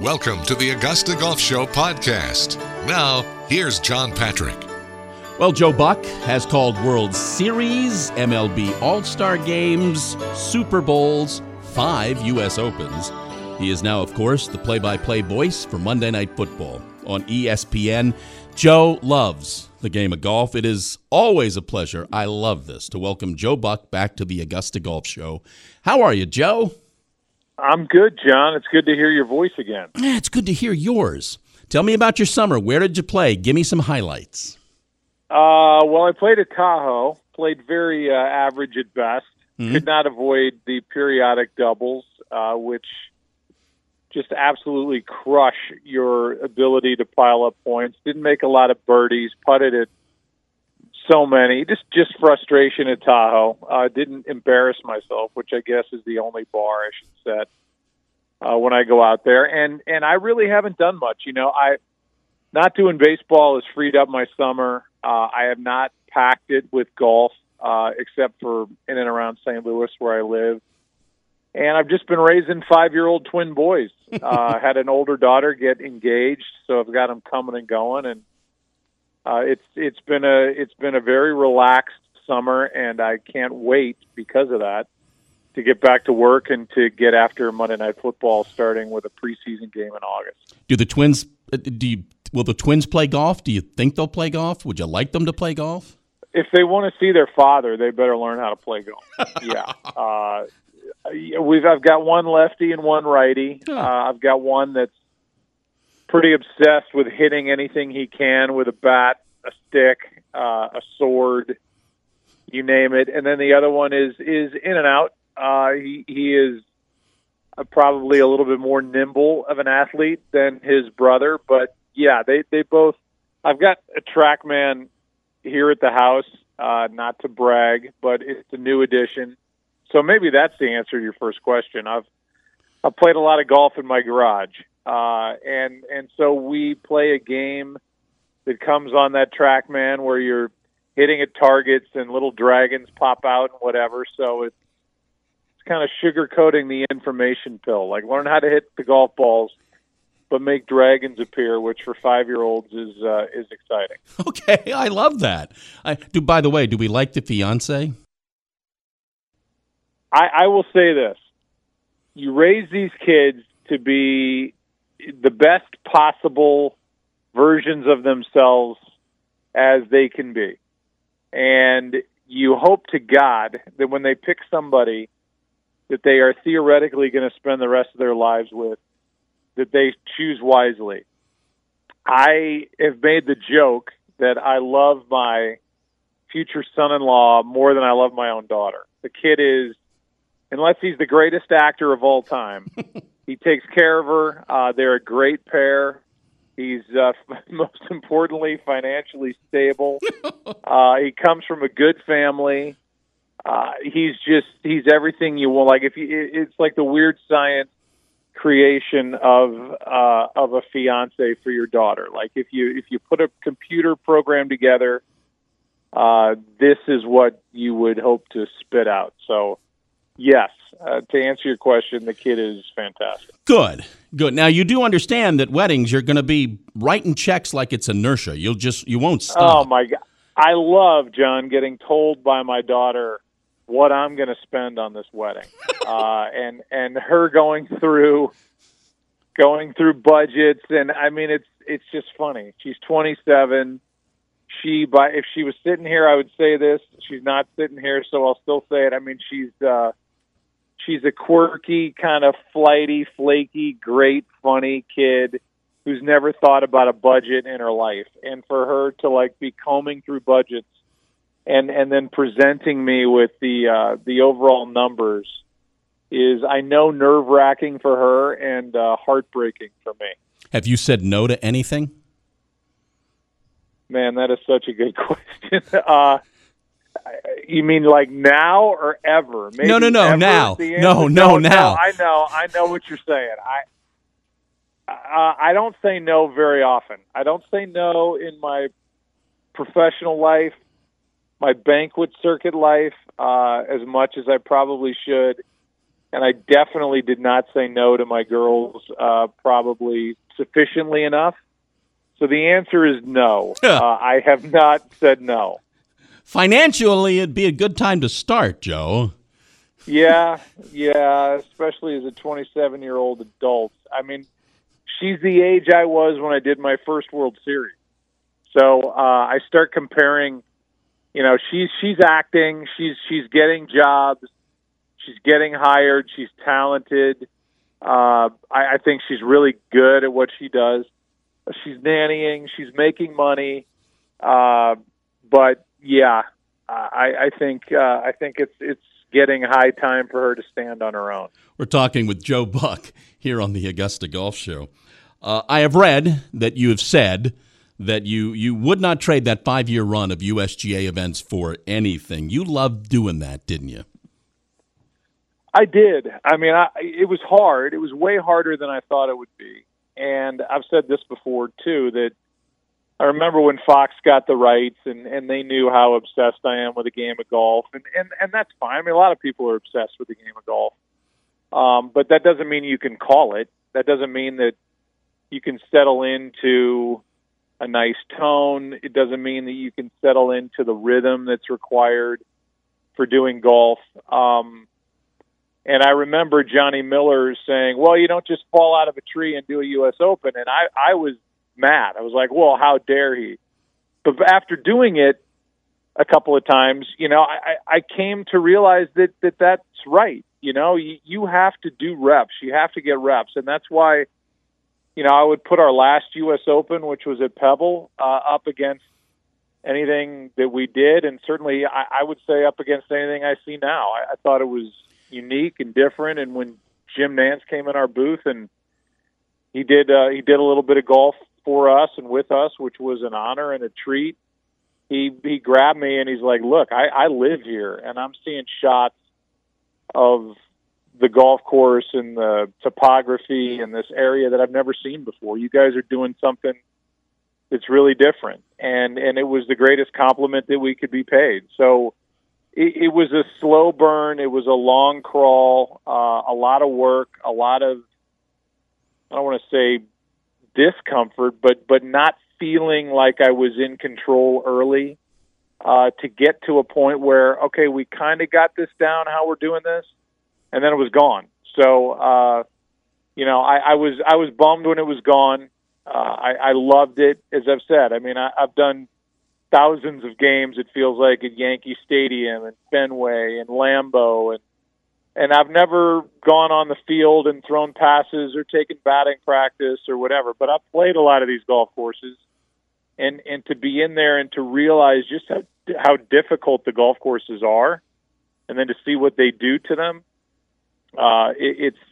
Welcome to the Augusta Golf Show podcast. Now, here's John Patrick. Well, Joe Buck has called World Series, MLB All Star Games, Super Bowls, five U.S. Opens. He is now, of course, the play by play voice for Monday Night Football on ESPN. Joe loves the game of golf. It is always a pleasure. I love this to welcome Joe Buck back to the Augusta Golf Show. How are you, Joe? I'm good, John. It's good to hear your voice again. Yeah, it's good to hear yours. Tell me about your summer. Where did you play? Give me some highlights. Uh, well, I played at Tahoe. Played very uh, average at best. Mm-hmm. Could not avoid the periodic doubles, uh, which just absolutely crush your ability to pile up points. Didn't make a lot of birdies. Putted it so many. Just just frustration at Tahoe. Uh, didn't embarrass myself, which I guess is the only bar I should set uh, when I go out there. And and I really haven't done much. You know, I not doing baseball has freed up my summer. Uh, I have not packed it with golf, uh, except for in and around St. Louis where I live. And I've just been raising five-year-old twin boys. Uh, had an older daughter get engaged, so I've got them coming and going, and uh, it's it's been a it's been a very relaxed summer, and I can't wait because of that to get back to work and to get after Monday Night Football, starting with a preseason game in August. Do the Twins? Uh, do you, will the Twins play golf? Do you think they'll play golf? Would you like them to play golf? If they want to see their father, they better learn how to play golf. yeah, uh, we've I've got one lefty and one righty. Uh, I've got one that's pretty obsessed with hitting anything he can with a bat, a stick, uh, a sword, you name it. And then the other one is is in and out. Uh, he he is probably a little bit more nimble of an athlete than his brother, but yeah, they they both. I've got a TrackMan here at the house. Uh, not to brag, but it's a new addition. So maybe that's the answer to your first question. I've I've played a lot of golf in my garage, uh, and and so we play a game that comes on that TrackMan where you're hitting at targets and little dragons pop out and whatever. So it's it's kind of sugarcoating the information pill. Like learn how to hit the golf balls, but make dragons appear, which for five year olds is uh, is exciting. Okay, I love that. I do. By the way, do we like the fiance? I, I will say this: you raise these kids to be the best possible versions of themselves as they can be. And you hope to God that when they pick somebody that they are theoretically going to spend the rest of their lives with, that they choose wisely. I have made the joke that I love my future son in law more than I love my own daughter. The kid is, unless he's the greatest actor of all time, he takes care of her. Uh, they're a great pair. He's uh, most importantly financially stable. uh, he comes from a good family. Uh, he's just he's everything you want. Like if you, it's like the weird science creation of uh, of a fiance for your daughter. Like if you if you put a computer program together, uh, this is what you would hope to spit out. So yes, uh, to answer your question, the kid is fantastic. Good, good. Now you do understand that weddings you're going to be writing checks like it's inertia. You'll just you won't stop. Oh my god, I love John getting told by my daughter what I'm going to spend on this wedding, uh, and and her going through going through budgets, and I mean it's it's just funny. She's 27. She by if she was sitting here, I would say this. She's not sitting here, so I'll still say it. I mean, she's. Uh, she's a quirky, kind of flighty, flaky, great, funny kid who's never thought about a budget in her life. And for her to like be combing through budgets and and then presenting me with the uh, the overall numbers is I know nerve wracking for her and uh, heartbreaking for me. Have you said no to anything? Man, that is such a good question. uh, you mean like now or ever? Maybe no, no, no, now. No, no, no, now. I know, I know what you're saying. I uh, I don't say no very often. I don't say no in my professional life, my banquet circuit life, uh, as much as I probably should. and I definitely did not say no to my girls uh, probably sufficiently enough. So the answer is no. uh, I have not said no. Financially, it'd be a good time to start, Joe. Yeah, yeah, especially as a 27 year old adult. I mean, she's the age I was when I did my first World Series. So uh, I start comparing. You know, she's she's acting, she's she's getting jobs, she's getting hired, she's talented. Uh, I, I think she's really good at what she does. She's nannying, she's making money, uh, but yeah, I, I think uh, I think it's it's getting high time for her to stand on her own. We're talking with Joe Buck here on the Augusta Golf Show. Uh, I have read that you have said that you you would not trade that five year run of USGA events for anything. You loved doing that, didn't you? I did. I mean, I, it was hard. It was way harder than I thought it would be. And I've said this before too that I remember when Fox got the rights and and they knew how obsessed I am with the game of golf, and and and that's fine. I mean, a lot of people are obsessed with the game of golf, um, but that doesn't mean you can call it. That doesn't mean that you can settle into a nice tone. It doesn't mean that you can settle into the rhythm that's required for doing golf. Um, and I remember Johnny Miller saying, "Well, you don't just fall out of a tree and do a U.S. Open." And I, I was mad. I was like, "Well, how dare he?" But after doing it a couple of times, you know, I, I came to realize that that that's right. You know, you, you have to do reps. You have to get reps, and that's why, you know, I would put our last U.S. Open, which was at Pebble, uh, up against anything that we did, and certainly I, I would say up against anything I see now. I, I thought it was unique and different, and when Jim Nantz came in our booth and he did uh, he did a little bit of golf for us and with us, which was an honor and a treat. He he grabbed me and he's like, "Look, I, I live here, and I'm seeing shots of the golf course and the topography in this area that I've never seen before. You guys are doing something that's really different, and and it was the greatest compliment that we could be paid. So." It, it was a slow burn. It was a long crawl, uh, a lot of work, a lot of I don't want to say discomfort, but but not feeling like I was in control early uh, to get to a point where okay, we kind of got this down how we're doing this, and then it was gone. So uh, you know, I, I was I was bummed when it was gone. Uh, I, I loved it, as I've said. I mean, I, I've done thousands of games. It feels like at Yankee Stadium and Fenway and Lambeau and and I've never gone on the field and thrown passes or taken batting practice or whatever, but I've played a lot of these golf courses and and to be in there and to realize just how how difficult the golf courses are and then to see what they do to them uh it, it's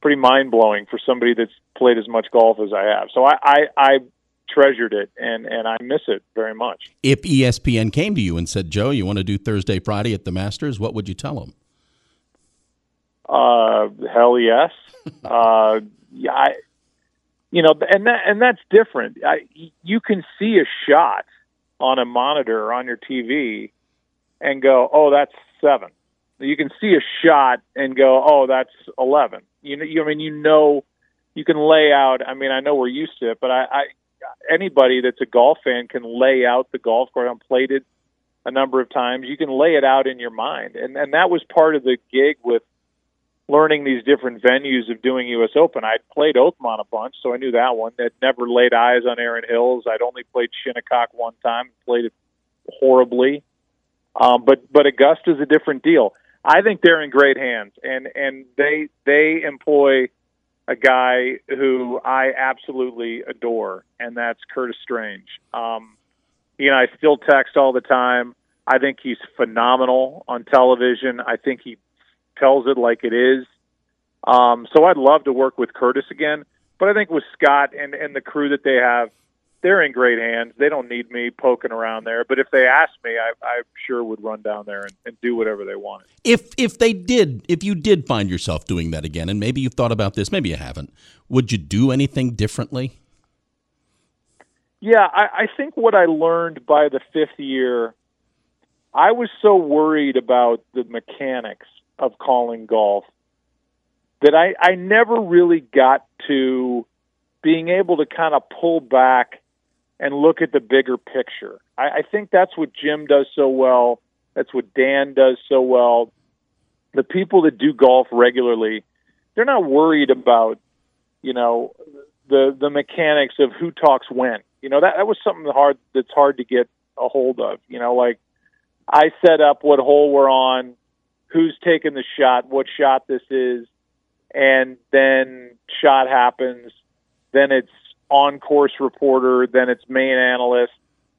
pretty mind blowing for somebody that's played as much golf as I have. So I I, I treasured it and and I miss it very much. If ESPN came to you and said, "Joe, you want to do Thursday Friday at the Masters?" what would you tell them? Uh, hell yes. uh, yeah, I, you know, and that and that's different. I, you can see a shot on a monitor or on your TV and go, "Oh, that's seven. You can see a shot and go, "Oh, that's 11. You know, you, I mean, you know, you can lay out. I mean, I know we're used to it, but I, I anybody that's a golf fan can lay out the golf course. I've played it a number of times. You can lay it out in your mind, and and that was part of the gig with learning these different venues of doing U.S. Open. I'd played Oakmont a bunch, so I knew that one. I'd never laid eyes on Erin Hills. I'd only played Shinnecock one time, played it horribly. Um, but but Augusta's a different deal. I think they're in great hands, and and they they employ a guy who I absolutely adore, and that's Curtis Strange. Um, he and I still text all the time. I think he's phenomenal on television. I think he tells it like it is. Um, so I'd love to work with Curtis again, but I think with Scott and and the crew that they have, they're in great hands. They don't need me poking around there. But if they asked me, I, I sure would run down there and, and do whatever they wanted. If if they did, if you did find yourself doing that again, and maybe you've thought about this, maybe you haven't, would you do anything differently? Yeah, I, I think what I learned by the fifth year, I was so worried about the mechanics of calling golf that I, I never really got to being able to kind of pull back and look at the bigger picture. I, I think that's what Jim does so well. That's what Dan does so well. The people that do golf regularly, they're not worried about, you know, the the mechanics of who talks when. You know, that that was something hard that's hard to get a hold of. You know, like I set up what hole we're on, who's taking the shot, what shot this is, and then shot happens. Then it's on course reporter, then it's main analyst,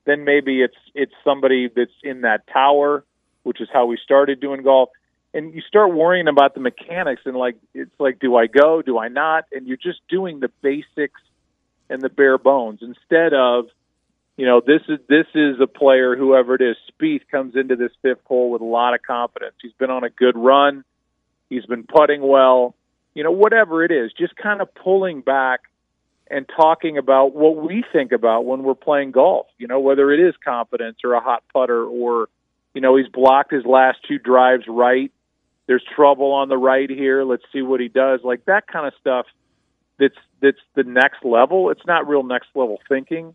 then maybe it's it's somebody that's in that tower, which is how we started doing golf. And you start worrying about the mechanics and like it's like, do I go? Do I not? And you're just doing the basics and the bare bones instead of, you know, this is this is a player, whoever it is. Spieth comes into this fifth hole with a lot of confidence. He's been on a good run. He's been putting well. You know, whatever it is, just kind of pulling back and talking about what we think about when we're playing golf. You know, whether it is confidence or a hot putter or, you know, he's blocked his last two drives right. There's trouble on the right here. Let's see what he does. Like that kind of stuff. That's that's the next level. It's not real next level thinking,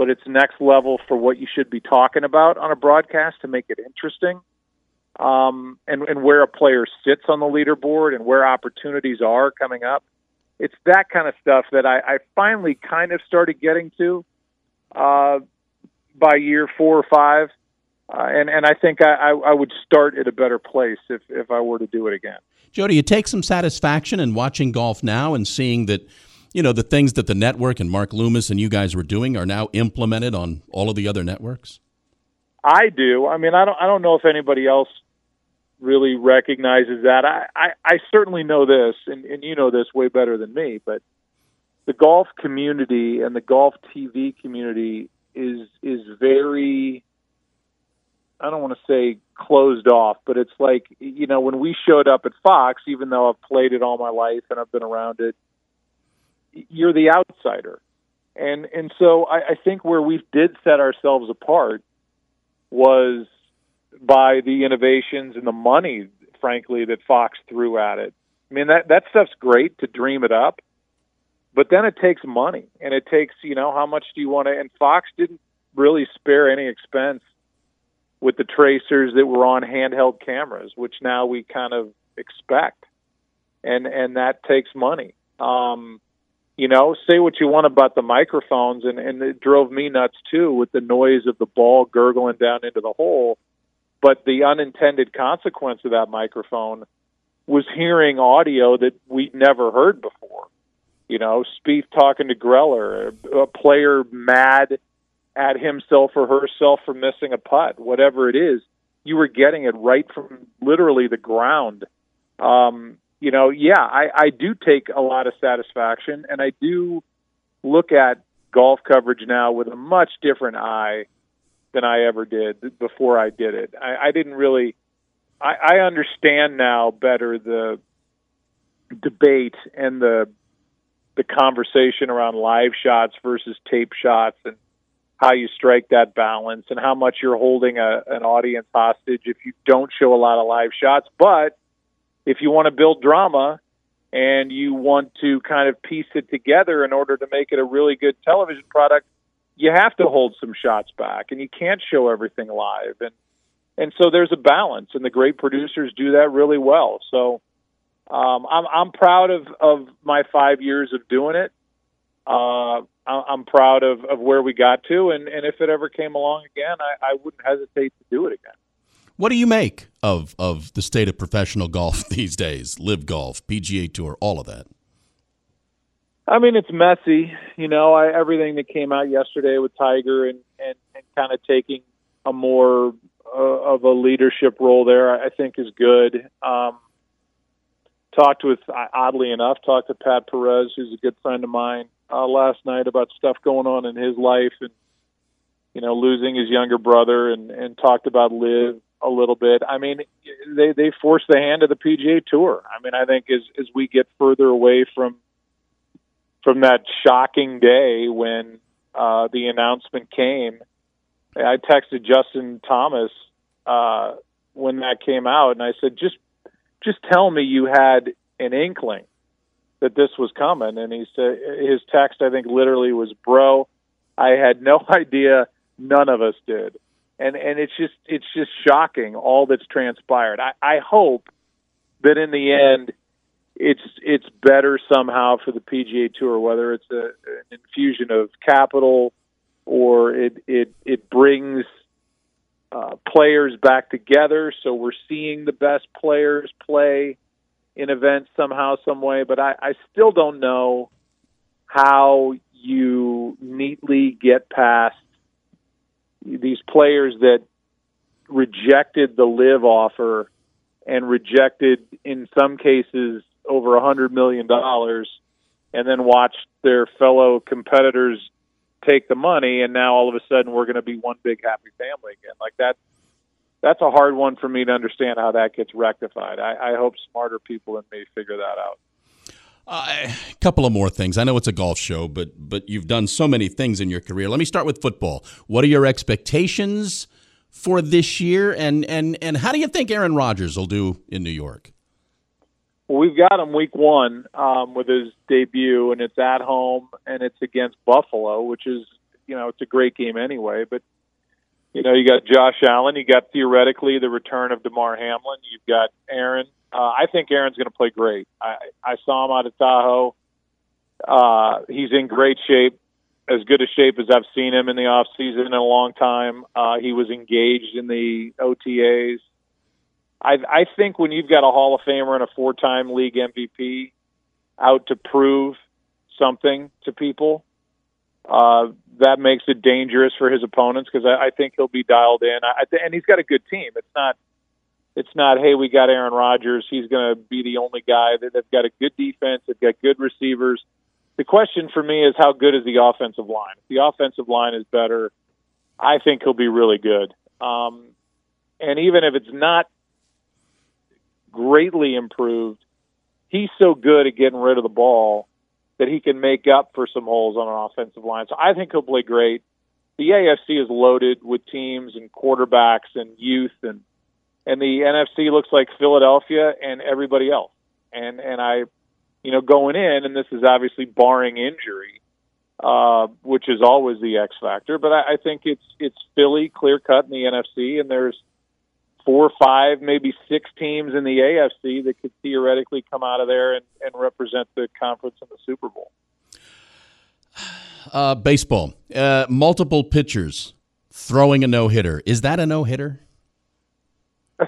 but it's next level for what you should be talking about on a broadcast to make it interesting. Um, and, and where a player sits on the leaderboard and where opportunities are coming up it's that kind of stuff that I, I finally kind of started getting to uh, by year four or five. Uh, and and I think I, I, would start at a better place if, if I were to do it again. Jody, you take some satisfaction in watching golf now and seeing that, you know, the things that the network and Mark Loomis and you guys were doing are now implemented on all of the other networks? I do. I mean, I don't I don't know if anybody else really recognizes that. I, I, I certainly know this, and, and you know this way better than me, but the golf community and the golf TV community is is very I don't want to say closed off, but it's like you know when we showed up at Fox, even though I've played it all my life and I've been around it, you're the outsider, and and so I, I think where we did set ourselves apart was by the innovations and the money, frankly, that Fox threw at it. I mean that that stuff's great to dream it up, but then it takes money and it takes you know how much do you want to? And Fox didn't really spare any expense with the tracers that were on handheld cameras, which now we kind of expect, and and that takes money. Um, you know, say what you want about the microphones, and and it drove me nuts too with the noise of the ball gurgling down into the hole but the unintended consequence of that microphone was hearing audio that we'd never heard before. You know, Spieth talking to Greller, a player mad at himself or herself for missing a putt, whatever it is. You were getting it right from literally the ground. Um, you know, yeah, I, I do take a lot of satisfaction, and I do look at golf coverage now with a much different eye than I ever did before I did it. I, I didn't really. I, I understand now better the debate and the the conversation around live shots versus tape shots and how you strike that balance and how much you're holding a, an audience hostage if you don't show a lot of live shots. But if you want to build drama and you want to kind of piece it together in order to make it a really good television product, you have to hold some shots back and you can't show everything live and and so there's a balance and the great producers do that really well so um, I'm I'm proud of of my five years of doing it. Uh, I'm proud of, of where we got to, and, and if it ever came along again, I, I wouldn't hesitate to do it again. What do you make of of the state of professional golf these days? LIV Golf, PGA Tour, all of that. I mean, it's messy. You know, I, everything that came out yesterday with Tiger and and, and kind of taking a more uh, of a leadership role there, I think is good. Um, talked with, oddly enough, talked to Pat Perez, who's a good friend of mine, uh, last night about stuff going on in his life and you know losing his younger brother, and and talked about LIV a little bit. I mean, they they forced the hand of the PGA Tour. I mean, I think as as we get further away from from that shocking day when uh, the announcement came. I texted Justin Thomas uh, when that came out, and I said, "Just, just tell me you had an inkling that this was coming. And he said his text, I think, literally was, "Bro, I had no idea. None of us did." And and it's just it's just shocking all that's transpired. I, I hope that in the end it's it's better somehow for the PGA Tour, whether it's a, an infusion of capital or it it it brings uh, players back together. So we're seeing the best players play in events somehow, some way. But I, I still don't know how you neatly get past these players that rejected the LIV offer and rejected, in some cases, over a hundred million dollars, and then watched their fellow competitors take the money, and now all of a sudden we're going to be one big happy family again. Like that, that's a hard one for me to understand how that gets rectified. I, I hope smarter people than me figure that out. A uh, couple of more things. I know it's a golf show, but but you've done so many things in your career. Let me start with football. What are your expectations for this year, and and and how do you think Aaron Rodgers will do in New York? Well, we've got him week one um, with his debut, and it's at home, and it's against Buffalo, which is you know it's a great game anyway. But you know you got Josh Allen, you got theoretically the return of Damar Hamlin, you've got Aaron. Uh, I think Aaron's going to play great. I, I saw him out of Tahoe. Uh, he's in great shape, as good a shape as I've seen him in the off season in a long time. Uh, he was engaged in the OTAs. I, I think when you've got a Hall of Famer and a four-time league MVP out to prove something to people, uh, that makes it dangerous for his opponents because I, I think he'll be dialed in. I, and he's got a good team. It's not, it's not. Hey, we got Aaron Rodgers. He's going to be the only guy. They've got a good defense. They've got good receivers. The question for me is how good is the offensive line? If the offensive line is better, I think he'll be really good. Um, and even if it's not greatly improved. He's so good at getting rid of the ball that he can make up for some holes on an offensive line. So I think he'll play great. The AFC is loaded with teams and quarterbacks and youth and and the NFC looks like Philadelphia and everybody else. And and I you know going in and this is obviously barring injury uh, which is always the X factor. But I, I think it's it's Philly clear cut in the NFC, and there's four five, maybe six teams in the AFC that could theoretically come out of there and, and represent the conference in the Super Bowl. Uh, baseball, uh, multiple pitchers throwing a no hitter. Is that a no hitter? uh,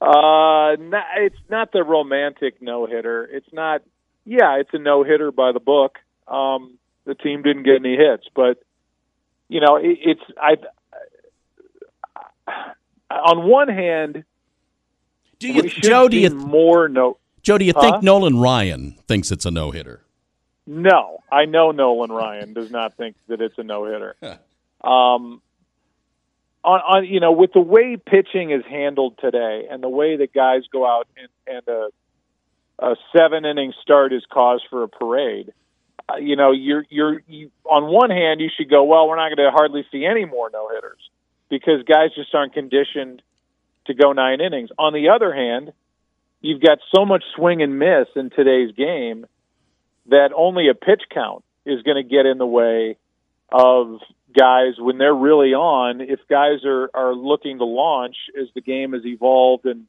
not, it's not the romantic no hitter. It's not. Yeah, it's a no hitter by the book. Um, the team didn't get any hits, but you know, it, it's I on one hand, do you, Joe? Do you more no? Joe, do you huh? think Nolan Ryan thinks it's a no hitter? No, I know Nolan Ryan does not think that it's a no hitter. um, on, on you know, with the way pitching is handled today, and the way that guys go out and, and a, a seven inning start is cause for a parade. Uh, you know, you're you're you, on one hand you should go, well, we're not going to hardly see any more no hitters because guys just aren't conditioned to go nine innings. On the other hand, you've got so much swing and miss in today's game that only a pitch count is going to get in the way of guys when they're really on. If guys are, are looking to launch as the game has evolved and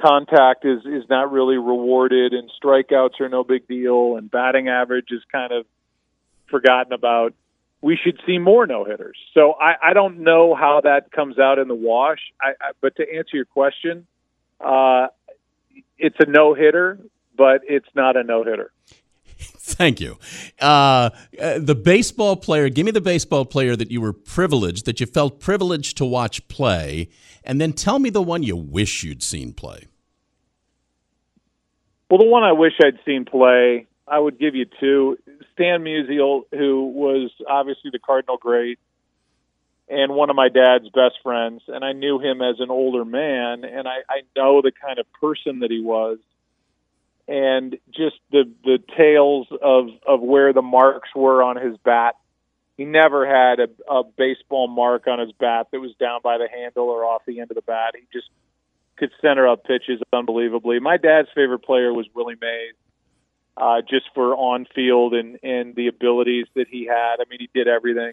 contact is, is not really rewarded and strikeouts are no big deal and batting average is kind of forgotten about we should see more no hitters. So I, I don't know how that comes out in the wash. I, I, but to answer your question, uh, it's a no hitter, but it's not a no hitter. Thank you. Uh, uh, the baseball player, give me the baseball player that you were privileged, that you felt privileged to watch play, and then tell me the one you wish you'd seen play. Well, the one I wish I'd seen play, I would give you two. Stan Musial, who was obviously the Cardinal great and one of my dad's best friends, and I knew him as an older man, and I, I know the kind of person that he was, and just the the tales of of where the marks were on his bat. He never had a, a baseball mark on his bat that was down by the handle or off the end of the bat. He just could center up pitches unbelievably. My dad's favorite player was Willie Mays, uh, just for on field and and the abilities that he had. I mean, he did everything: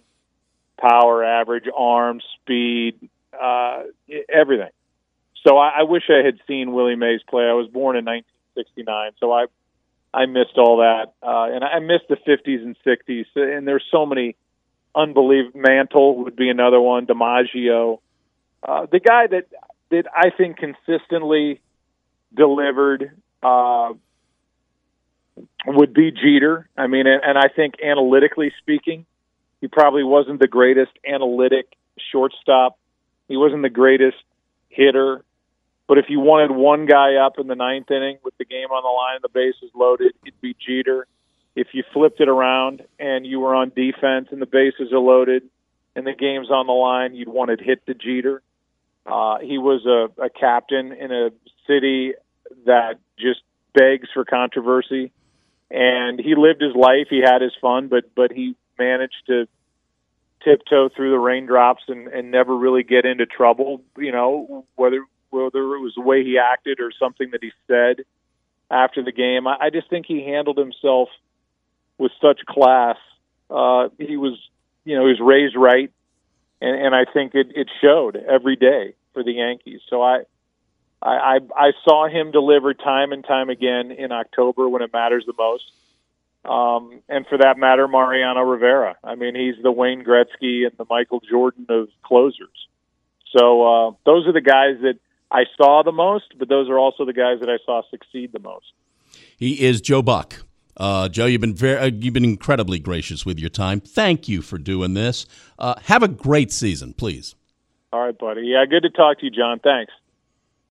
power, average, arm, speed, uh, everything. So I, I wish I had seen Willie Mays play. I was born in 1969, so I I missed all that, uh, and I missed the 50s and 60s. And there's so many unbelievable. Mantle would be another one. DiMaggio, uh, the guy that that I think consistently delivered uh, would be Jeter. I mean, and, I think analytically speaking, he probably wasn't the greatest analytic shortstop. He wasn't the greatest hitter. But if you wanted one guy up in the ninth inning with the game on the line and the bases loaded, it'd be Jeter. If you flipped it around and you were on defense and the bases are loaded and the game's on the line, you'd want to hit the Jeter. Uh, he was a, a captain in a city that just begs for controversy, and he lived his life. He had his fun, but but he managed to tiptoe through the raindrops and, and never really get into trouble. You know, whether whether it was the way he acted or something that he said after the game. I, I just think he handled himself with such class. Uh, he was, you know, he was raised right, and, and I think it, it showed every day for the Yankees. So I, I, I saw him deliver time and time again in October when it matters the most. Um, and for that matter, Mariano Rivera. I mean, he's the Wayne Gretzky and the Michael Jordan of closers. So uh, those are the guys that I saw the most, but those are also the guys that I saw succeed the most. He is Joe Buck. Uh, Joe, you've been very, uh, you've been incredibly gracious with your time. Thank you for doing this. Uh, have a great season, please. All right, buddy. Yeah, good to talk to you, John. Thanks.